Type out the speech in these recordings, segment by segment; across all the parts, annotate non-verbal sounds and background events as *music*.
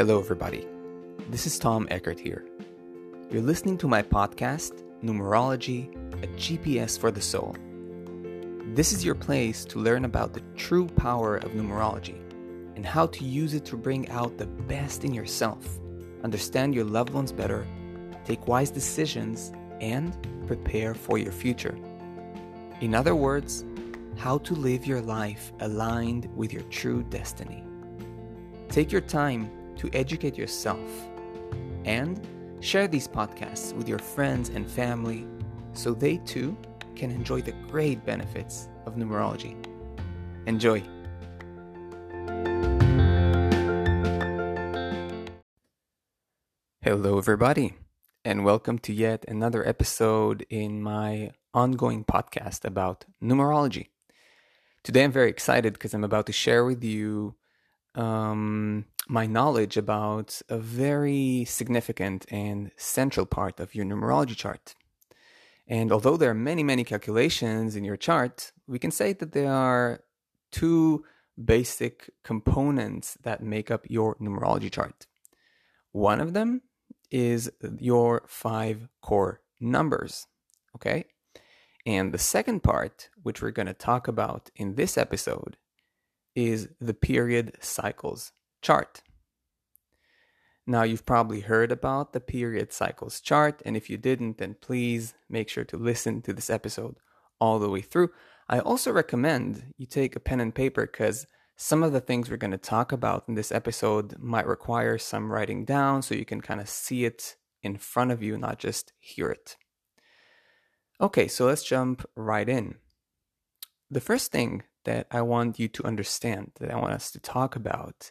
Hello, everybody. This is Tom Eckert here. You're listening to my podcast, Numerology, a GPS for the soul. This is your place to learn about the true power of numerology and how to use it to bring out the best in yourself, understand your loved ones better, take wise decisions, and prepare for your future. In other words, how to live your life aligned with your true destiny. Take your time to educate yourself and share these podcasts with your friends and family so they too can enjoy the great benefits of numerology. Enjoy! Hello, everybody, and welcome to yet another episode in my ongoing podcast about numerology. Today, I'm very excited because I'm about to share with you um, my knowledge about a very significant and central part of your numerology chart. And although there are many, many calculations in your chart, we can say that there are two basic components that make up your numerology chart. One of them is your five core numbers. Okay. And the second part, which we're going to talk about in this episode, is the period cycles chart. Now, you've probably heard about the period cycles chart, and if you didn't, then please make sure to listen to this episode all the way through. I also recommend you take a pen and paper because some of the things we're going to talk about in this episode might require some writing down so you can kind of see it in front of you, not just hear it. Okay, so let's jump right in. The first thing that I want you to understand, that I want us to talk about,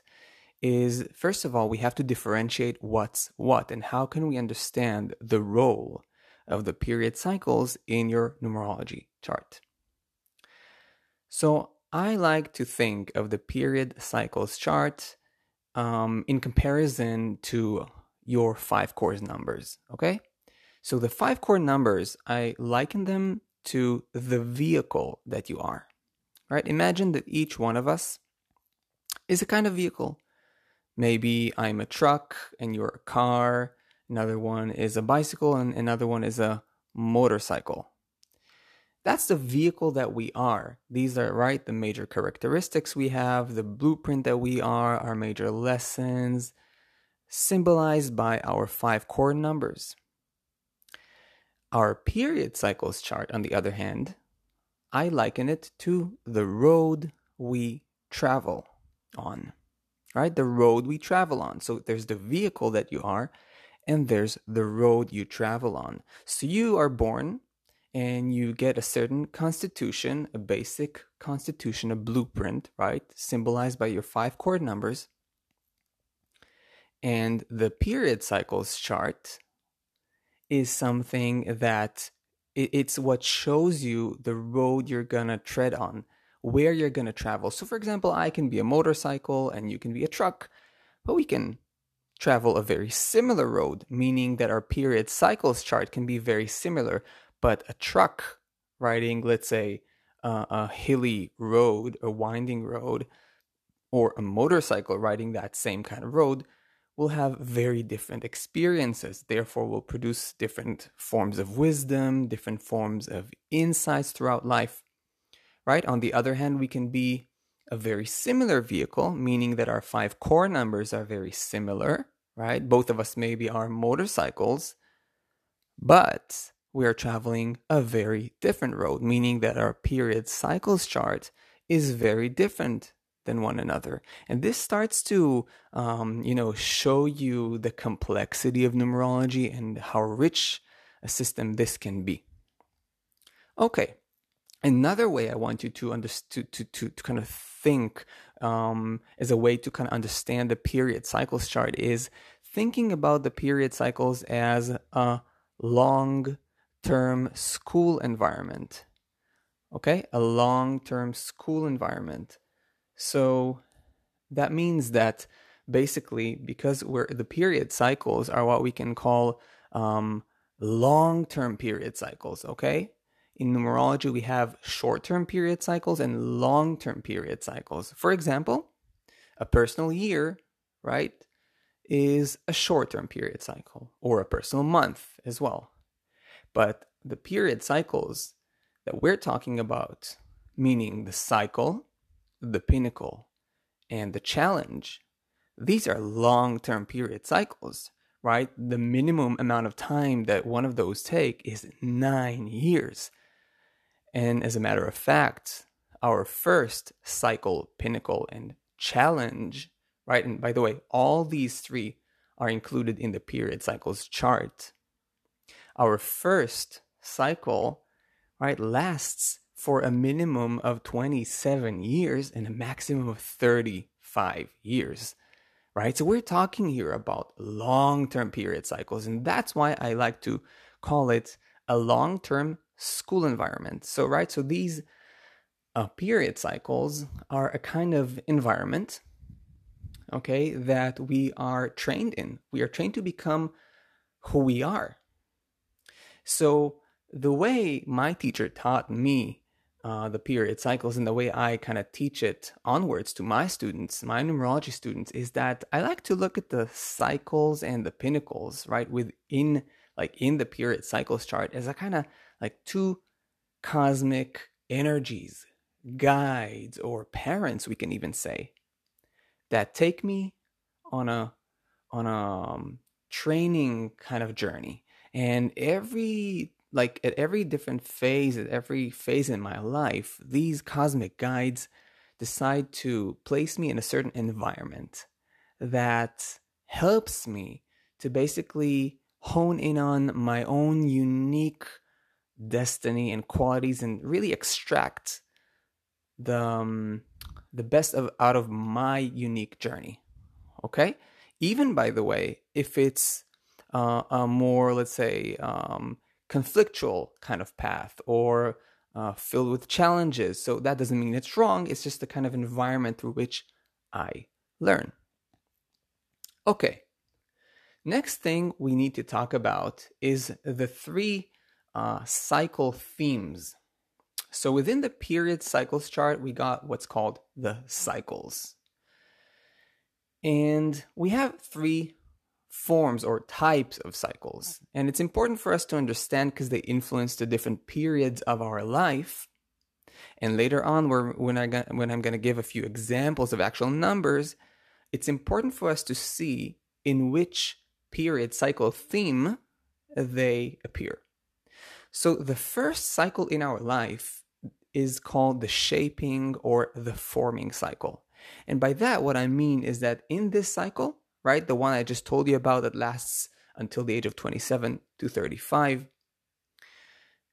is first of all, we have to differentiate what's what and how can we understand the role of the period cycles in your numerology chart. So, I like to think of the period cycles chart um, in comparison to your five core numbers. Okay, so the five core numbers, I liken them to the vehicle that you are. Right? Imagine that each one of us is a kind of vehicle. Maybe I'm a truck and you're a car. Another one is a bicycle and another one is a motorcycle. That's the vehicle that we are. These are, right, the major characteristics we have, the blueprint that we are, our major lessons, symbolized by our five core numbers. Our period cycles chart, on the other hand, I liken it to the road we travel on, right? The road we travel on. So there's the vehicle that you are, and there's the road you travel on. So you are born and you get a certain constitution, a basic constitution, a blueprint, right? Symbolized by your five core numbers. And the period cycles chart is something that it's what shows you the road you're gonna tread on, where you're gonna travel. So, for example, I can be a motorcycle and you can be a truck, but we can travel a very similar road, meaning that our period cycles chart can be very similar. But a truck riding, let's say, uh, a hilly road, a winding road, or a motorcycle riding that same kind of road will have very different experiences, therefore, will produce different forms of wisdom, different forms of insights throughout life. Right? On the other hand, we can be a very similar vehicle, meaning that our five core numbers are very similar, right? Both of us maybe are motorcycles, but we are traveling a very different road, meaning that our period cycles chart is very different than one another. And this starts to, um, you know, show you the complexity of numerology and how rich a system this can be. Okay, another way I want you to understand to, to, to kind of think um, as a way to kind of understand the period cycles chart is thinking about the period cycles as a long term school environment. Okay, a long term school environment. So that means that basically, because we're the period cycles are what we can call um, long term period cycles, okay? In numerology, we have short term period cycles and long term period cycles. For example, a personal year, right, is a short term period cycle or a personal month as well. But the period cycles that we're talking about, meaning the cycle, the pinnacle, and the challenge, these are long term period cycles, right? The minimum amount of time that one of those take is nine years. And as a matter of fact, our first cycle, pinnacle, and challenge, right? And by the way, all these three are included in the period cycles chart. Our first cycle, right, lasts for a minimum of 27 years and a maximum of 35 years, right? So we're talking here about long term period cycles, and that's why I like to call it a long term school environment. So, right, so these uh, period cycles are a kind of environment, okay, that we are trained in. We are trained to become who we are. So, the way my teacher taught me uh, the period cycles and the way I kind of teach it onwards to my students, my numerology students, is that I like to look at the cycles and the pinnacles, right, within like in the period cycles chart as a kind of like two cosmic energies guides or parents we can even say that take me on a on a um, training kind of journey. And every like at every different phase at every phase in my life these cosmic guides decide to place me in a certain environment that helps me to basically hone in on my own unique destiny and qualities and really extract the um, the best of out of my unique journey okay? Even by the way if it's uh, a more let's say um, conflictual kind of path or uh, filled with challenges. So that doesn't mean it's wrong. It's just the kind of environment through which i learn. Okay. Next thing we need to talk about is the three uh, cycle themes. So within the period cycles chart, we got what's called the cycles. And we have three forms or types of cycles. And it's important for us to understand because they influence the different periods of our life. And later on, when, I, when I'm going to give a few examples of actual numbers, it's important for us to see in which period cycle theme they appear. So the first cycle in our life is called the shaping or the forming cycle. And by that, what I mean is that in this cycle, right, the one I just told you about that lasts until the age of 27 to 35,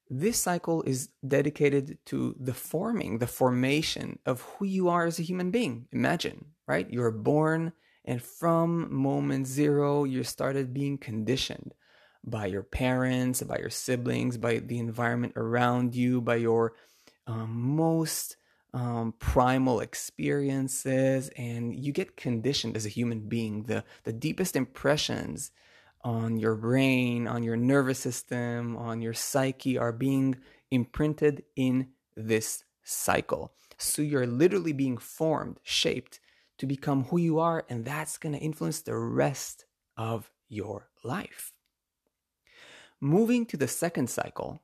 this cycle is dedicated to the forming, the formation of who you are as a human being. Imagine, right? You're born, and from moment zero, you started being conditioned by your parents, by your siblings, by the environment around you, by your um, most um, primal experiences, and you get conditioned as a human being. The the deepest impressions on your brain, on your nervous system, on your psyche are being imprinted in this cycle. So you're literally being formed, shaped to become who you are, and that's going to influence the rest of your life. Moving to the second cycle,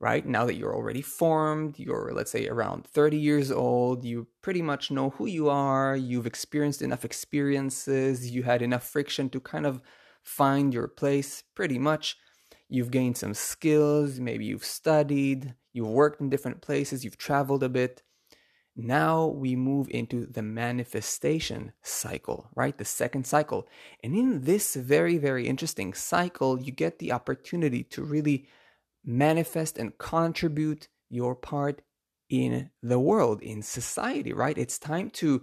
right? Now that you're already formed, you're, let's say, around 30 years old, you pretty much know who you are, you've experienced enough experiences, you had enough friction to kind of find your place pretty much. You've gained some skills, maybe you've studied, you've worked in different places, you've traveled a bit. Now we move into the manifestation cycle, right? The second cycle. And in this very, very interesting cycle, you get the opportunity to really manifest and contribute your part in the world, in society, right? It's time to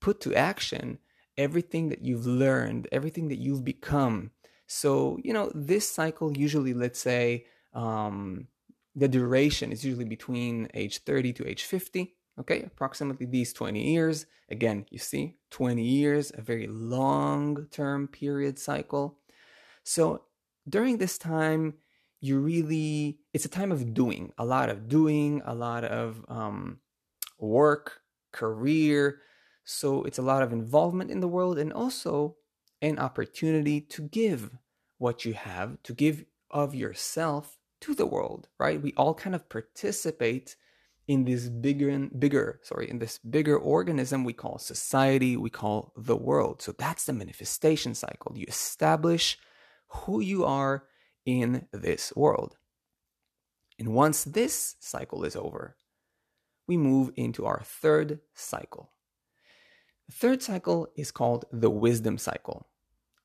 put to action everything that you've learned, everything that you've become. So, you know, this cycle usually, let's say, um, the duration is usually between age 30 to age 50. Okay, approximately these 20 years. Again, you see, 20 years, a very long term period cycle. So, during this time, you really it's a time of doing a lot of doing a lot of um, work career. So it's a lot of involvement in the world and also an opportunity to give what you have, to give of yourself to the world, right? We all kind of participate in this bigger bigger sorry in this bigger organism we call society we call the world. So that's the manifestation cycle. You establish who you are in this world and once this cycle is over we move into our third cycle the third cycle is called the wisdom cycle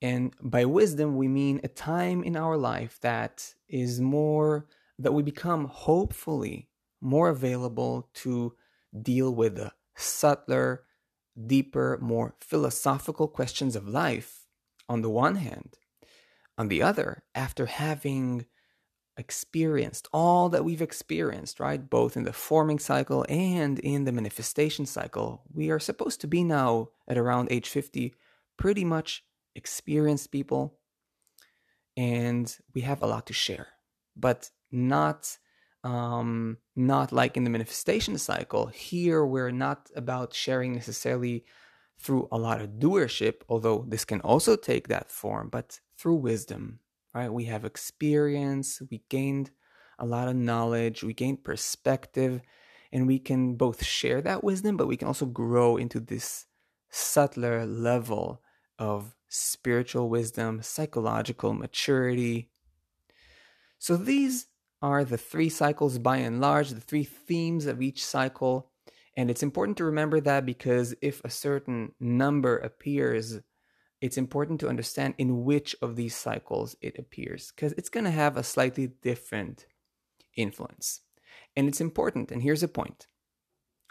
and by wisdom we mean a time in our life that is more that we become hopefully more available to deal with the subtler, deeper, more philosophical questions of life on the one hand. On the other, after having experienced all that we've experienced, right, both in the forming cycle and in the manifestation cycle, we are supposed to be now at around age 50 pretty much experienced people and we have a lot to share, but not um, not like in the manifestation cycle. Here, we're not about sharing necessarily through a lot of doership, although this can also take that form, but through wisdom, right? We have experience, we gained a lot of knowledge, we gained perspective, and we can both share that wisdom, but we can also grow into this subtler level of spiritual wisdom, psychological maturity. So these are the three cycles by and large, the three themes of each cycle. And it's important to remember that because if a certain number appears, it's important to understand in which of these cycles it appears because it's going to have a slightly different influence. And it's important, and here's a point.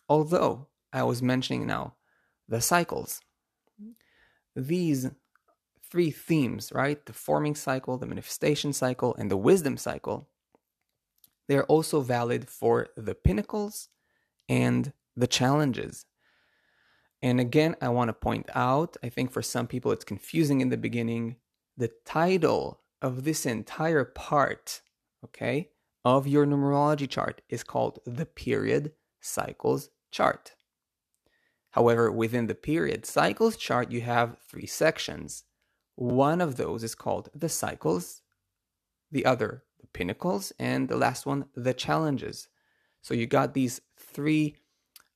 Although I was mentioning now the cycles, these three themes, right? The forming cycle, the manifestation cycle, and the wisdom cycle they are also valid for the pinnacles and the challenges. And again, I want to point out, I think for some people it's confusing in the beginning, the title of this entire part, okay, of your numerology chart is called the period cycles chart. However, within the period cycles chart, you have three sections. One of those is called the cycles, the other the pinnacles, and the last one, the challenges. So you got these three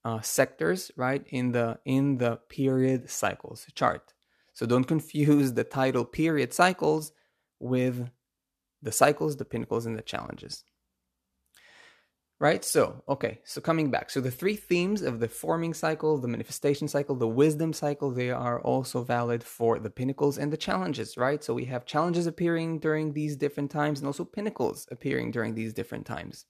uh, sectors, right, in the in the period cycles chart. So don't confuse the title period cycles with the cycles, the pinnacles, and the challenges right? So, okay, so coming back. So the three themes of the forming cycle, the manifestation cycle, the wisdom cycle, they are also valid for the pinnacles and the challenges, right? So we have challenges appearing during these different times and also pinnacles appearing during these different times.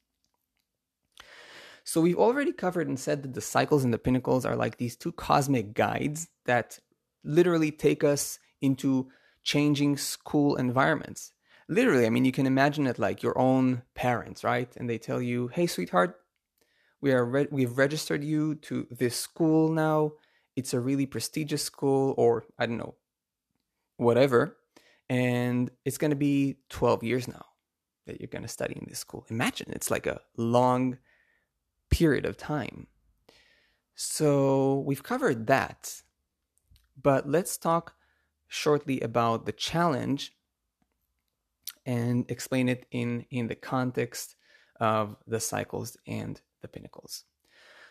So we've already covered and said that the cycles and the pinnacles are like these two cosmic guides that literally take us into changing school environments literally, I mean, you can imagine it like your own parents, right? And they tell you, "Hey, sweetheart, we are re- we've registered you to this school now. It's a really prestigious school, or I don't know, whatever, and it's going to be 12 years now that you're going to study in this school. Imagine it's like a long period of time. So we've covered that, but let's talk shortly about the challenge and explain it in, in the context of the cycles and the pinnacles.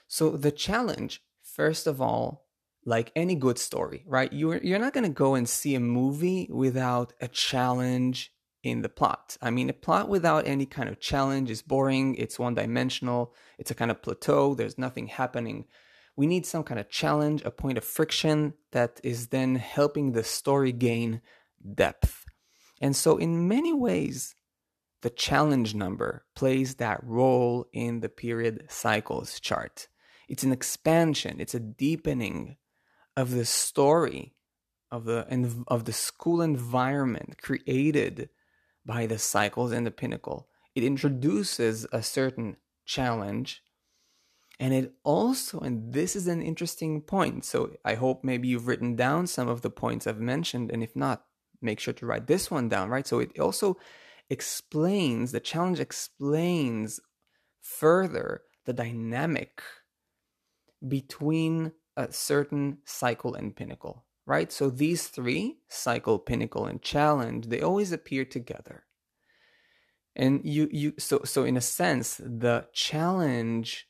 So the challenge, first of all, like any good story, right? You're you're not gonna go and see a movie without a challenge in the plot. I mean, a plot without any kind of challenge is boring. It's one dimensional. It's a kind of plateau. There's nothing happening. We need some kind of challenge, a point of friction that is then helping the story gain depth. And so, in many ways, the challenge number plays that role in the period cycles chart. It's an expansion, it's a deepening of the story of the of the school environment created by the cycles and the pinnacle. It introduces a certain challenge and it also, and this is an interesting point. So I hope maybe you've written down some of the points I've mentioned. And if not, make sure to write this one down, right? So it also explains, the challenge explains further the dynamic between a certain cycle and pinnacle, right? So these three, cycle, pinnacle, and challenge, they always appear together. And you you so so in a sense, the challenge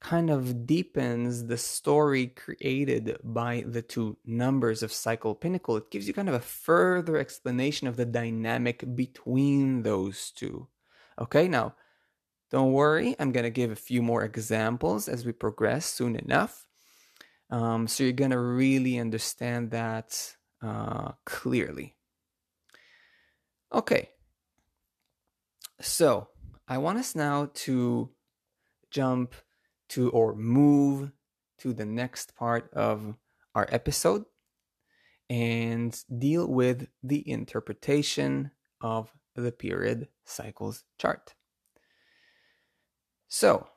kind of deepens the story created by the two numbers of cycle pinnacle. It gives you kind of a further explanation of the dynamic between those two. Okay, now don't worry, I'm going to give a few more examples as we progress soon enough. Um, so you're going to really understand that uh, clearly. Okay, so I want us now to jump to or move to the next part of our episode and deal with the interpretation of the period cycles chart. So,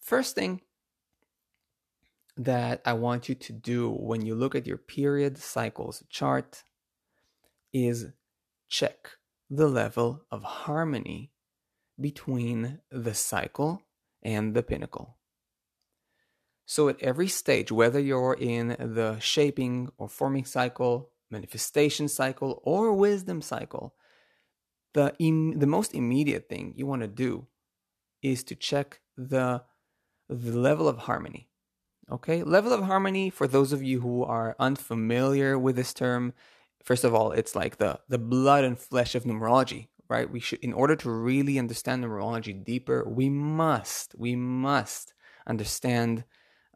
first thing that I want you to do when you look at your period cycles chart is check the level of harmony between the cycle and the pinnacle. So, at every stage, whether you're in the shaping or forming cycle, manifestation cycle, or wisdom cycle, the, Im- the most immediate thing you want to do is to check the, the level of harmony. Okay, level of harmony, for those of you who are unfamiliar with this term, first of all, it's like the, the blood and flesh of numerology, right? We should, in order to really understand numerology deeper, we must, we must understand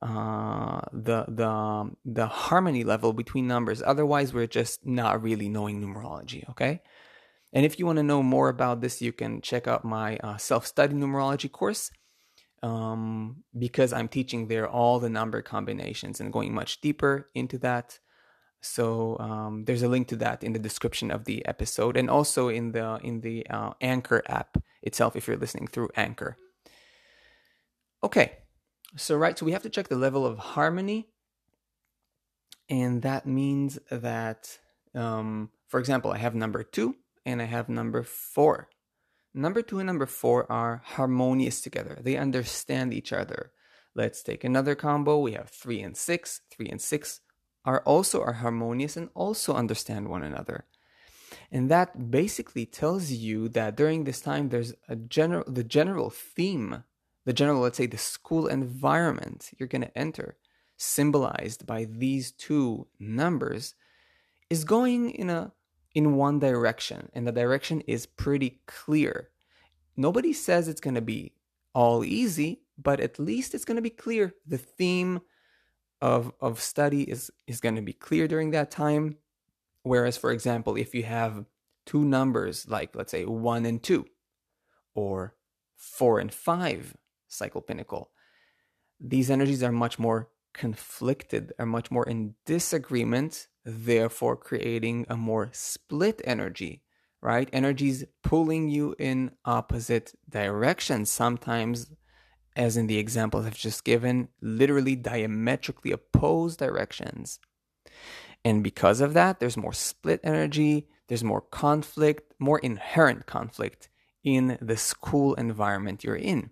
uh, the the the harmony level between numbers. Otherwise, we're just not really knowing numerology. Okay. And if you want to know more about this, you can check out my uh, self study numerology course um, because I'm teaching there all the number combinations and going much deeper into that. So um, there's a link to that in the description of the episode, and also in the in the uh, Anchor app itself if you're listening through Anchor. Okay, so right, so we have to check the level of harmony, and that means that, um, for example, I have number two and I have number four. Number two and number four are harmonious together. They understand each other. Let's take another combo. We have three and six. Three and six are also are harmonious and also understand one another. And that basically tells you that during this time there's a general the general theme, the general let's say the school environment you're going to enter symbolized by these two numbers is going in a in one direction and the direction is pretty clear. Nobody says it's going to be all easy, but at least it's going to be clear. The theme of of study is is going to be clear during that time whereas for example if you have two numbers like let's say 1 and 2 or 4 and 5 cycle pinnacle these energies are much more conflicted are much more in disagreement therefore creating a more split energy right energies pulling you in opposite directions sometimes as in the examples I've just given, literally diametrically opposed directions. And because of that, there's more split energy, there's more conflict, more inherent conflict in the school environment you're in.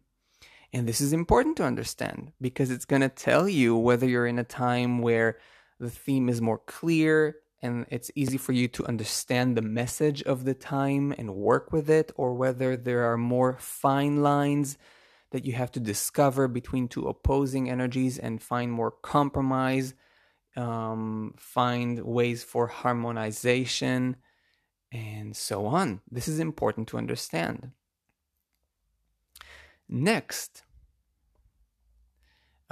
And this is important to understand because it's going to tell you whether you're in a time where the theme is more clear and it's easy for you to understand the message of the time and work with it, or whether there are more fine lines that you have to discover between two opposing energies and find more compromise, um, find ways for harmonization, and so on. This is important to understand. Next,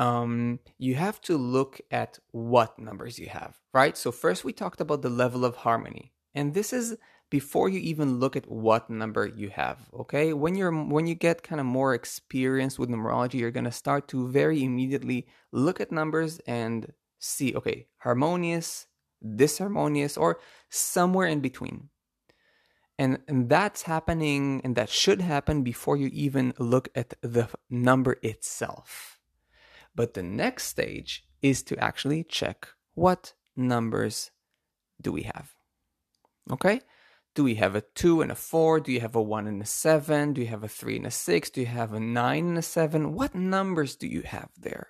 um, you have to look at what numbers you have, right? So, first we talked about the level of harmony. And this is before you even look at what number you have okay when you're when you get kind of more experience with numerology you're going to start to very immediately look at numbers and see okay harmonious disharmonious or somewhere in between and, and that's happening and that should happen before you even look at the number itself but the next stage is to actually check what numbers do we have okay do we have a 2 and a 4? Do you have a 1 and a 7? Do you have a 3 and a 6? Do you have a 9 and a 7? What numbers do you have there?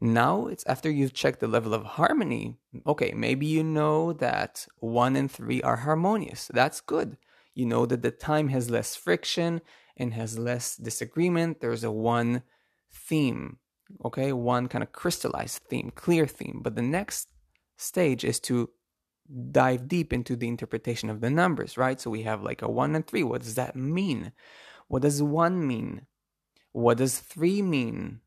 Now it's after you've checked the level of harmony. Okay, maybe you know that one and three are harmonious. That's good. You know that the time has less friction and has less disagreement. There's a one theme, okay, one kind of crystallized theme, clear theme. But the next stage is to dive deep into the interpretation of the numbers, right? So we have like a one and three. What does that mean? What does one mean? What does three mean?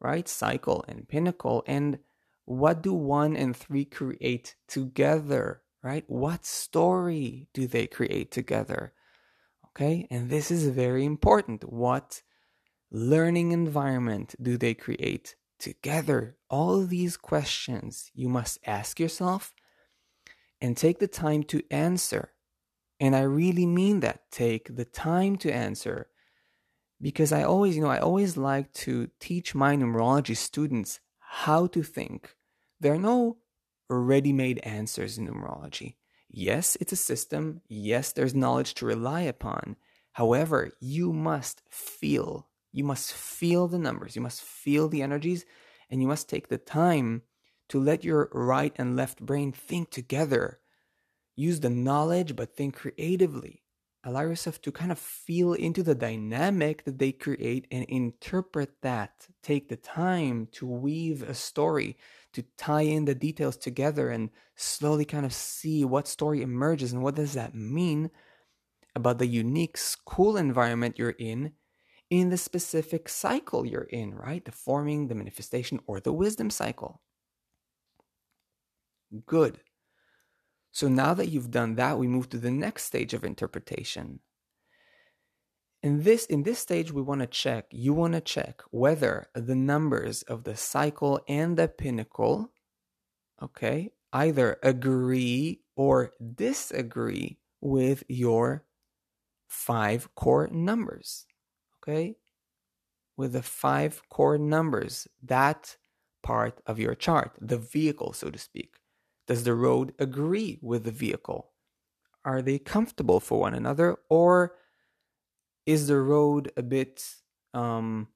Right? Cycle and pinnacle. And what do one and three create together? Right? What story do they create together? Okay. And this is very important. What learning environment do they create together? All these questions you must ask yourself and take the time to answer. And I really mean that. Take the time to answer. Because I always, you know, I always like to teach my numerology students how to think. There are no ready made answers in numerology. Yes, it's a system. Yes, there's knowledge to rely upon. However, you must feel. You must feel the numbers. You must feel the energies. And you must take the time to let your right and left brain think together. Use the knowledge, but think creatively. Allow yourself to kind of feel into the dynamic that they create and interpret that. Take the time to weave a story, to tie in the details together and slowly kind of see what story emerges and what does that mean about the unique school environment you're in in the specific cycle you're in, right? The forming, the manifestation, or the wisdom cycle. Good. So now that you've done that, we move to the next stage of interpretation. In this in this stage we want to check, you want to check whether the numbers of the cycle and the pinnacle okay, either agree or disagree with your five core numbers. Okay? With the five core numbers, that part of your chart, the vehicle, so to speak. Does the road agree with the vehicle? Are they comfortable for one another? Or is the road a bit um,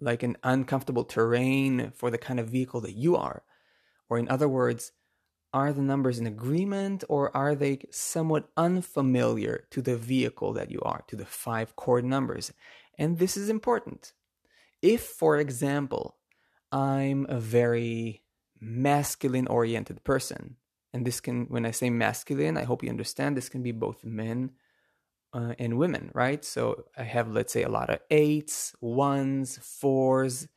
like an uncomfortable terrain for the kind of vehicle that you are? Or, in other words, are the numbers in agreement or are they somewhat unfamiliar to the vehicle that you are, to the five core numbers? And this is important. If, for example, I'm a very masculine oriented person. And this can, when I say masculine, I hope you understand this can be both men uh, and women, right? So I have, let's say, a lot of eights, ones, fours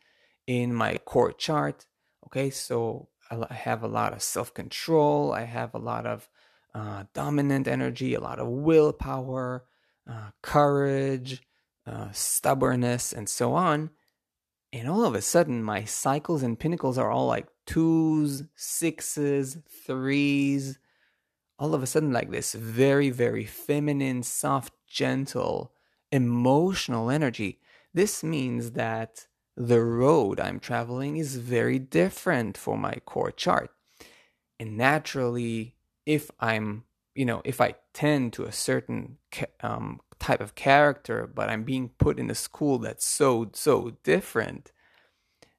in my core chart. Okay, so I have a lot of self control, I have a lot of uh, dominant energy, a lot of willpower, uh, courage, uh, stubbornness, and so on. And all of a sudden, my cycles and pinnacles are all like twos, sixes, threes. All of a sudden, like this very, very feminine, soft, gentle, emotional energy. This means that the road I'm traveling is very different for my core chart. And naturally, if I'm, you know, if I tend to a certain um, type of character, but I'm being put in a school that's so, so different,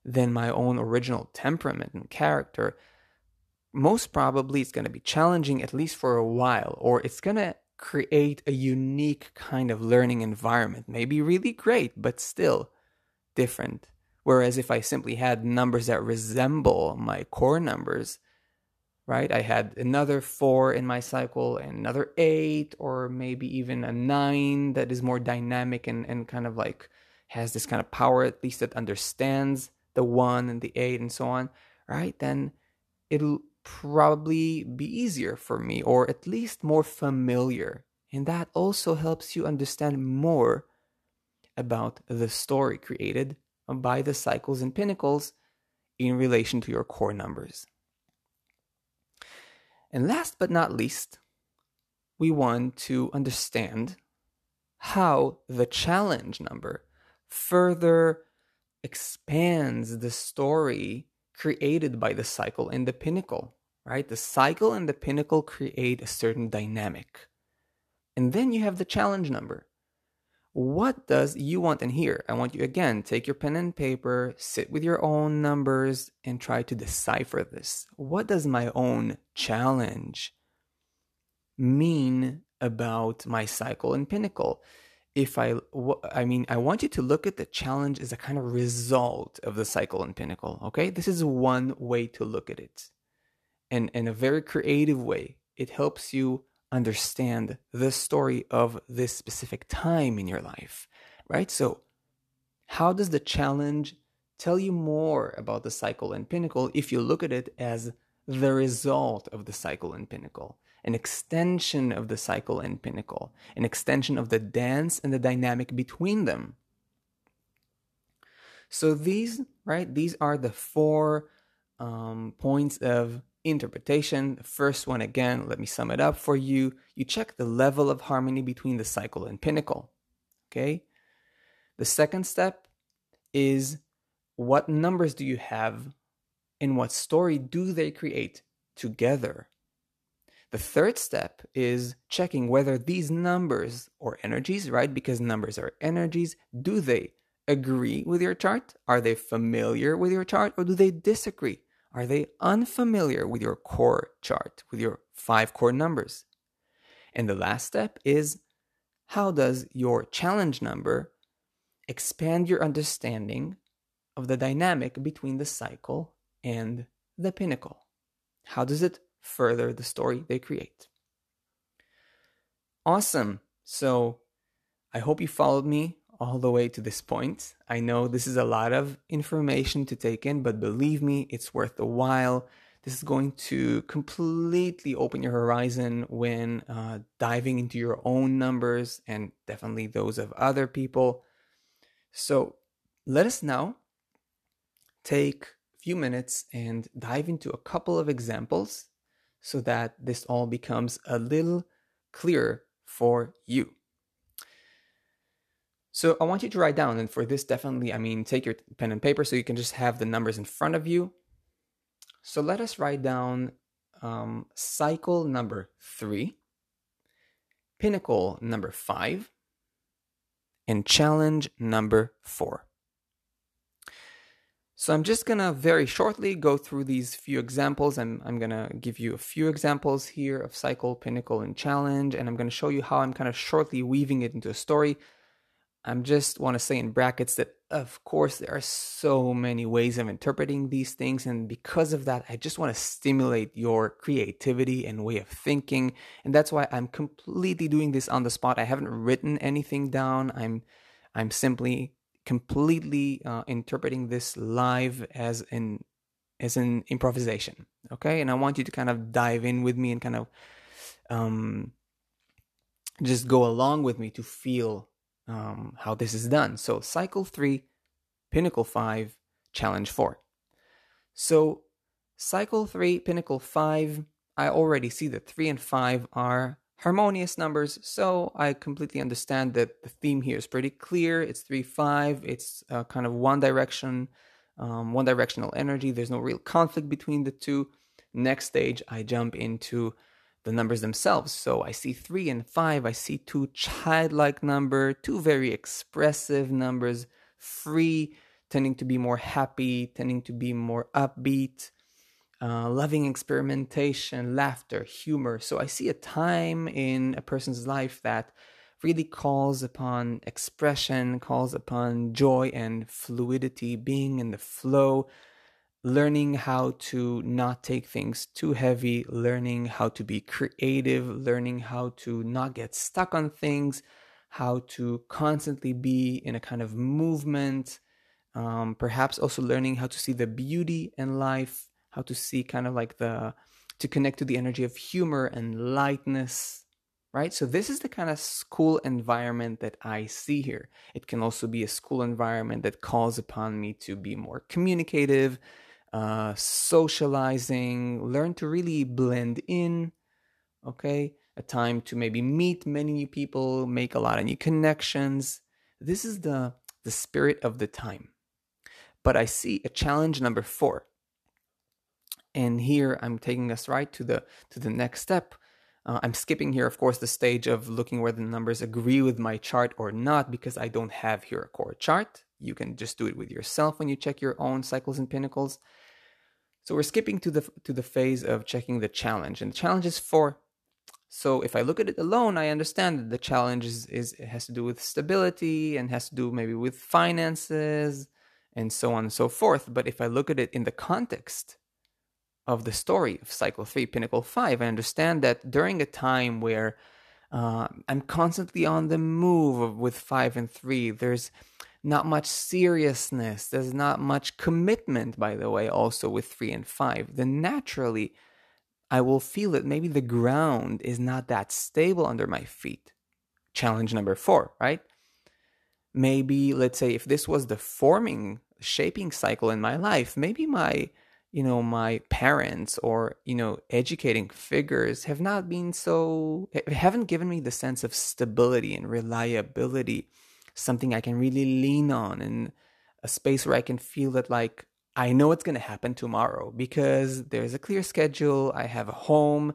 than my own original temperament and character, most probably it's going to be challenging at least for a while, or it's going to create a unique kind of learning environment. Maybe really great, but still different. Whereas if I simply had numbers that resemble my core numbers, right? I had another four in my cycle and another eight, or maybe even a nine that is more dynamic and, and kind of like has this kind of power, at least that understands the one and the eight and so on, right? Then it'll probably be easier for me or at least more familiar. And that also helps you understand more about the story created by the cycles and pinnacles in relation to your core numbers. And last but not least, we want to understand how the challenge number further expands the story created by the cycle and the pinnacle, right? The cycle and the pinnacle create a certain dynamic. And then you have the challenge number. What does you want in here? I want you again, take your pen and paper, sit with your own numbers, and try to decipher this. What does my own challenge mean about my cycle and pinnacle? If I, I mean, I want you to look at the challenge as a kind of result of the cycle and pinnacle. Okay, this is one way to look at it, and in a very creative way. It helps you understand the story of this specific time in your life, right? So, how does the challenge tell you more about the cycle and pinnacle if you look at it as the result of the cycle and pinnacle, an extension of the cycle and pinnacle, an extension of the dance and the dynamic between them? So, these, right, these are the four um, points of interpretation. The first one, again, let me sum it up for you. You check the level of harmony between the cycle and pinnacle. Okay. The second step is what numbers do you have and what story do they create together? The third step is checking whether these numbers or energies, right? Because numbers are energies, do they agree with your chart? Are they familiar with your chart or do they disagree? Are they unfamiliar with your core chart, with your five core numbers? And the last step is how does your challenge number expand your understanding of the dynamic between the cycle and the pinnacle? How does it further the story they create? Awesome. So I hope you followed me all the way to this point. I know this is a lot of information to take in, but believe me, it's worth the while. This is going to completely open your horizon when uh, diving into your own numbers and definitely those of other people. So let us now take a few minutes and dive into a couple of examples so that this all becomes a little clearer for you. So I want you to write down, and for this, definitely, I mean, take your pen and paper so you can just have the numbers in front of you. So let us write down um, cycle number three, pinnacle number five, and challenge number four. So I'm just gonna very shortly go through these few examples. I'm, I'm gonna give you a few examples here of cycle, pinnacle, and challenge, and I'm gonna show you how I'm kind of shortly weaving it into a story I'm just want to say in brackets that of course there are so many ways of interpreting these things and because of that I just want to stimulate your creativity and way of thinking and that's why I'm completely doing this on the spot. I haven't written anything down. I'm I'm simply completely uh, interpreting this live as an as an improvisation. Okay? And I want you to kind of dive in with me and kind of um just go along with me to feel um, how this is done. So cycle three, pinnacle five, challenge four. So cycle three, pinnacle five, I already see that three and five are harmonious numbers. So I completely understand that the theme here is pretty clear. It's three, five. It's uh, kind of one direction, um, one directional energy. There's no real conflict between the two. Next stage, I jump into the numbers themselves. So I see three and five. I see two childlike number, two very expressive numbers, free, tending to be more happy, tending to be more upbeat, uh, loving experimentation, laughter, humor. So I see a time in a person's life that really calls upon expression, calls upon joy and fluidity, being in the flow, learning how to not take things too heavy, learning how to be creative, learning how to not get stuck on things, how to constantly be in a kind of movement, um, perhaps also learning how to see the beauty in life, how to see kind of like the, to connect to the energy of humor and lightness. Right? So, this is the kind of school environment that I see here. It can also be a school environment that calls upon me to be more communicative, uh, socializing, learn to really blend in. Okay, a time to maybe meet many new people, make a lot of new connections. This is the the spirit of the time. But I see a challenge number four, and here I'm taking us right to the to the next step. Uh, I'm skipping here, of course, the stage of looking where the numbers agree with my chart or not because I don't have here a core chart. You can just do it with yourself when you check your own cycles and pinnacles. So we're skipping to the to the phase of checking the challenge, and the challenge is four. So if I look at it alone, I understand that the challenge is, is it has to do with stability and has to do maybe with finances and so on and so forth. But if I look at it in the context of the story of Cycle 3, Pinnacle 5, I understand that during a time where uh, I'm constantly on the move with 5 and 3, there's not much seriousness, there's not much commitment, by the way, also with 3 and 5, then naturally I will feel that maybe the ground is not that stable under my feet. Challenge number 4, right? Maybe, let's say, if this was the forming, shaping cycle in my life, maybe my you know my parents or you know educating figures have not been so haven't given me the sense of stability and reliability something i can really lean on and a space where i can feel that like i know it's going to happen tomorrow because there's a clear schedule i have a home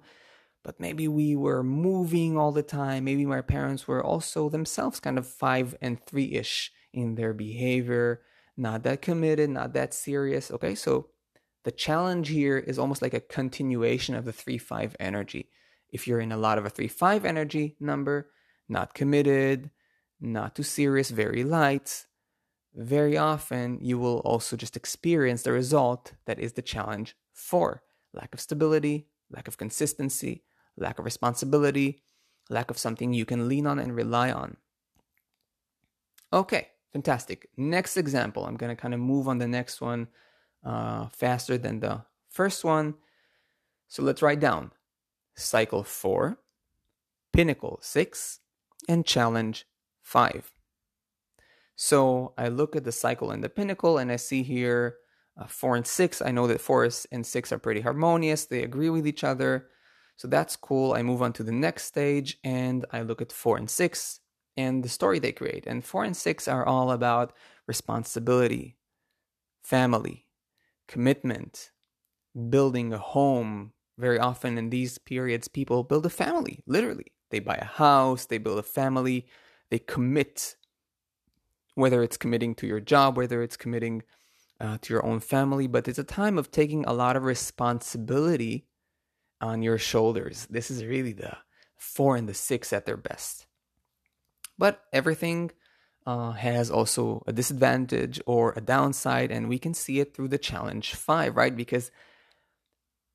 but maybe we were moving all the time maybe my parents were also themselves kind of 5 and 3ish in their behavior not that committed not that serious okay so the challenge here is almost like a continuation of the 3 5 energy. If you're in a lot of a 3 5 energy number, not committed, not too serious, very light, very often you will also just experience the result that is the challenge for lack of stability, lack of consistency, lack of responsibility, lack of something you can lean on and rely on. Okay, fantastic. Next example, I'm going to kind of move on the next one uh, faster than the first one. So let's write down cycle 4, pinnacle 6, and challenge 5. So I look at the cycle and the pinnacle and I see here uh, 4 and 6. I know that 4 and 6 are pretty harmonious, they agree with each other. So that's cool. I move on to the next stage and I look at 4 and 6 and the story they create. And 4 and 6 are all about responsibility, family, commitment, building a home. Very often in these periods, people build a family, literally. They buy a house, they build a family, they commit, whether it's committing to your job, whether it's committing uh, to your own family, but it's a time of taking a lot of responsibility on your shoulders. This is really the four and the six at their best. But everything uh, has also a disadvantage or a downside, and we can see it through the challenge five, right? Because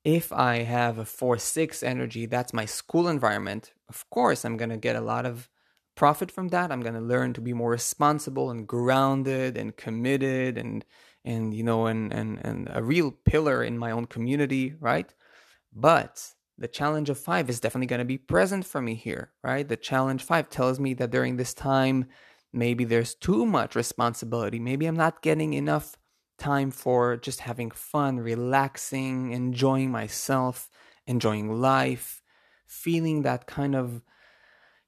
if I have a four six energy, that's my school environment. Of course, I'm gonna get a lot of profit from that. I'm gonna learn to be more responsible and grounded and committed and and you know and and and a real pillar in my own community, right? But the challenge of five is definitely going to be present for me here, right? The challenge five tells me that during this time, Maybe there's too much responsibility. Maybe I'm not getting enough time for just having fun, relaxing, enjoying myself, enjoying life, feeling that kind of,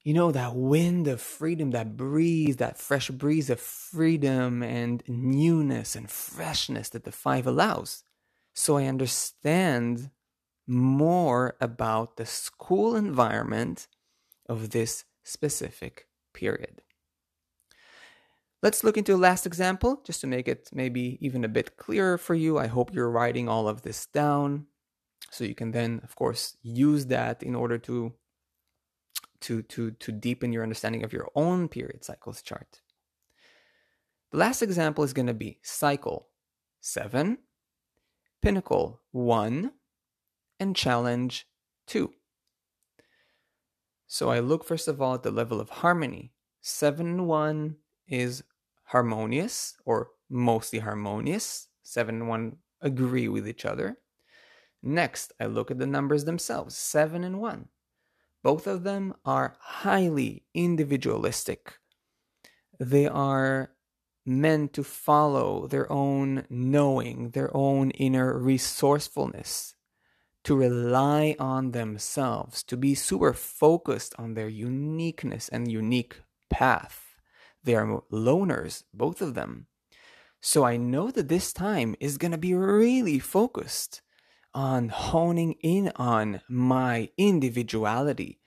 you know, that wind of freedom, that breeze, that fresh breeze of freedom and newness and freshness that the five allows. So I understand more about the school environment of this specific period. Let's look into a last example just to make it maybe even a bit clearer for you. I hope you're writing all of this down so you can then of course use that in order to to to to deepen your understanding of your own period cycles chart. The last example is going to be cycle 7, pinnacle 1 and challenge 2. So I look first of all at the level of harmony. 7 1 is harmonious or mostly harmonious. 7 1 agree with each other. Next, I look at the numbers themselves 7 and 1. Both of them are highly individualistic. They are meant to follow their own knowing, their own inner resourcefulness, to rely on themselves, to be super focused on their uniqueness and unique path. They are loners, both of them. So I know that this time is going to be really focused on honing in on my individuality,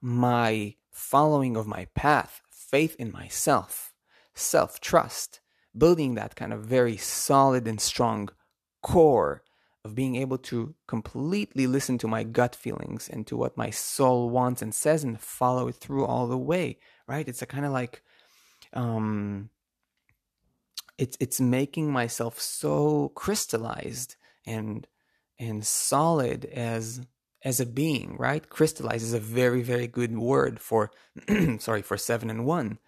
my following of my path, faith in myself, self trust, building that kind of very solid and strong core of being able to completely listen to my gut feelings and to what my soul wants and says and follow it through all the way right? It's a kind of like um it's it's making myself so crystallized and and solid as as a being right crystallized is a very very good word for *clears throat* sorry for 7 and 1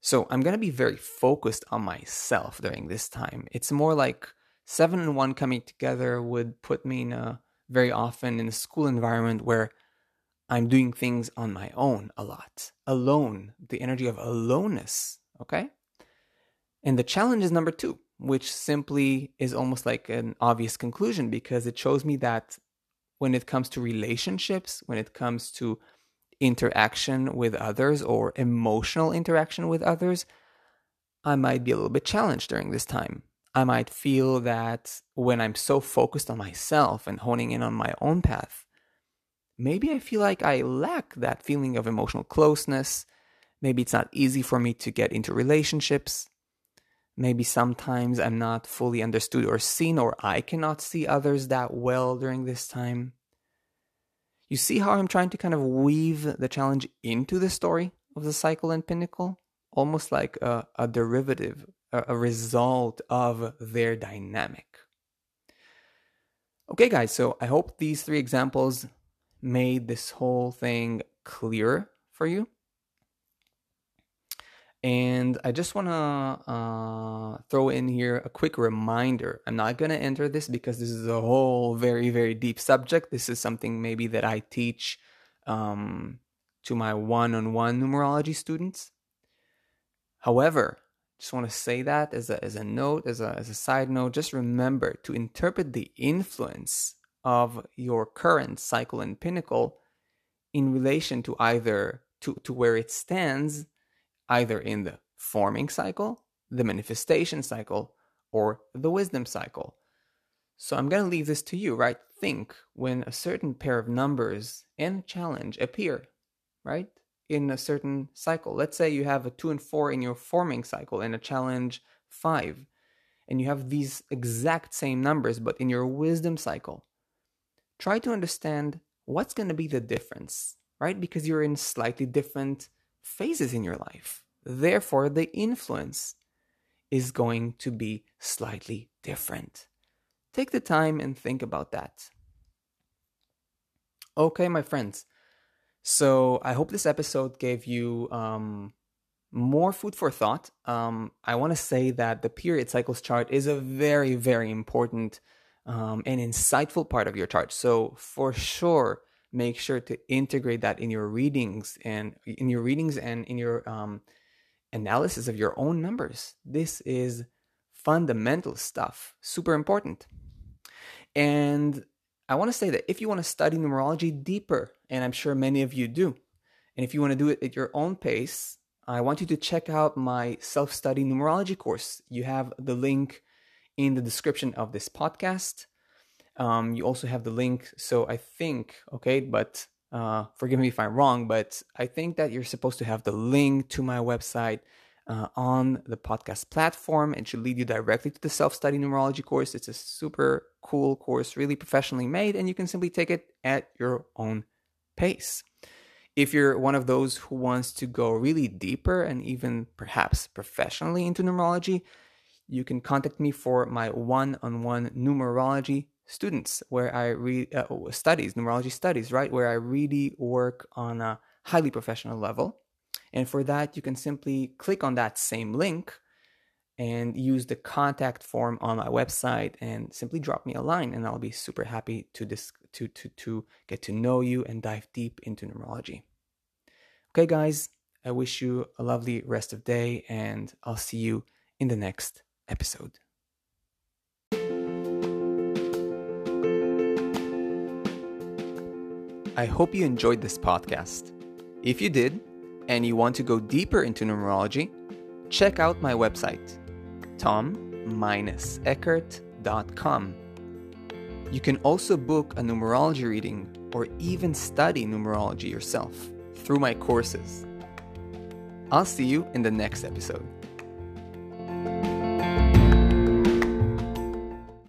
so i'm to be very focused on myself during this time it's more like seven and one coming together would put me in a very often in a school environment where I'm doing things on my own a lot, alone, the energy of aloneness. Okay. And the challenge is number two, which simply is almost like an obvious conclusion because it shows me that when it comes to relationships, when it comes to interaction with others or emotional interaction with others, I might be a little bit challenged during this time. I might feel that when I'm so focused on myself and honing in on my own path, maybe I feel like I lack that feeling of emotional closeness. Maybe it's not easy for me to get into relationships. Maybe sometimes I'm not fully understood or seen, or I cannot see others that well during this time. You see how I'm trying to kind of weave the challenge into the story of the cycle and pinnacle? Almost like a, a derivative a result of their dynamic. Okay, guys, so I hope these three examples made this whole thing clear for you. And I just want to uh, throw in here a quick reminder. I'm not going to enter this because this is a whole very, very deep subject. This is something maybe that I teach um, to my one on one numerology students. However, just want to say that as a, as a note, as a, as a side note. Just remember to interpret the influence of your current cycle and pinnacle in relation to either to, to where it stands, either in the forming cycle, the manifestation cycle, or the wisdom cycle. So I'm going to leave this to you, right? Think when a certain pair of numbers and challenge appear, right? in a certain cycle. Let's say you have a two and four in your forming cycle and a challenge five, and you have these exact same numbers, but in your wisdom cycle. Try to understand what's going to be the difference, right? Because you're in slightly different phases in your life. Therefore, the influence is going to be slightly different. Take the time and think about that. Okay, my friends, so I hope this episode gave you um, more food for thought. Um, I want to say that the period cycles chart is a very, very important um, and insightful part of your chart. So for sure, make sure to integrate that in your readings and in your readings and in your um, analysis of your own numbers. This is fundamental stuff, super important. And I want to say that if you want to study numerology deeper, and I'm sure many of you do, and if you want to do it at your own pace, I want you to check out my self study numerology course. You have the link in the description of this podcast. Um, you also have the link. So I think, okay, but uh, forgive me if I'm wrong, but I think that you're supposed to have the link to my website uh, on the podcast platform. It should lead you directly to the self study numerology course. It's a super cool course, really professionally made, and you can simply take it at your own pace. If you're one of those who wants to go really deeper and even perhaps professionally into numerology, you can contact me for my one-on-one numerology students where I read uh, studies, numerology studies, right? Where I really work on a highly professional level. And for that, you can simply click on that same link and use the contact form on my website and simply drop me a line and I'll be super happy to dis- to to to get to know you and dive deep into numerology. Okay guys, I wish you a lovely rest of day and I'll see you in the next episode. I hope you enjoyed this podcast. If you did, and you want to go deeper into numerology, check out my website, tom-eckert.com. You can also book a numerology reading or even study numerology yourself through my courses. I'll see you in the next episode.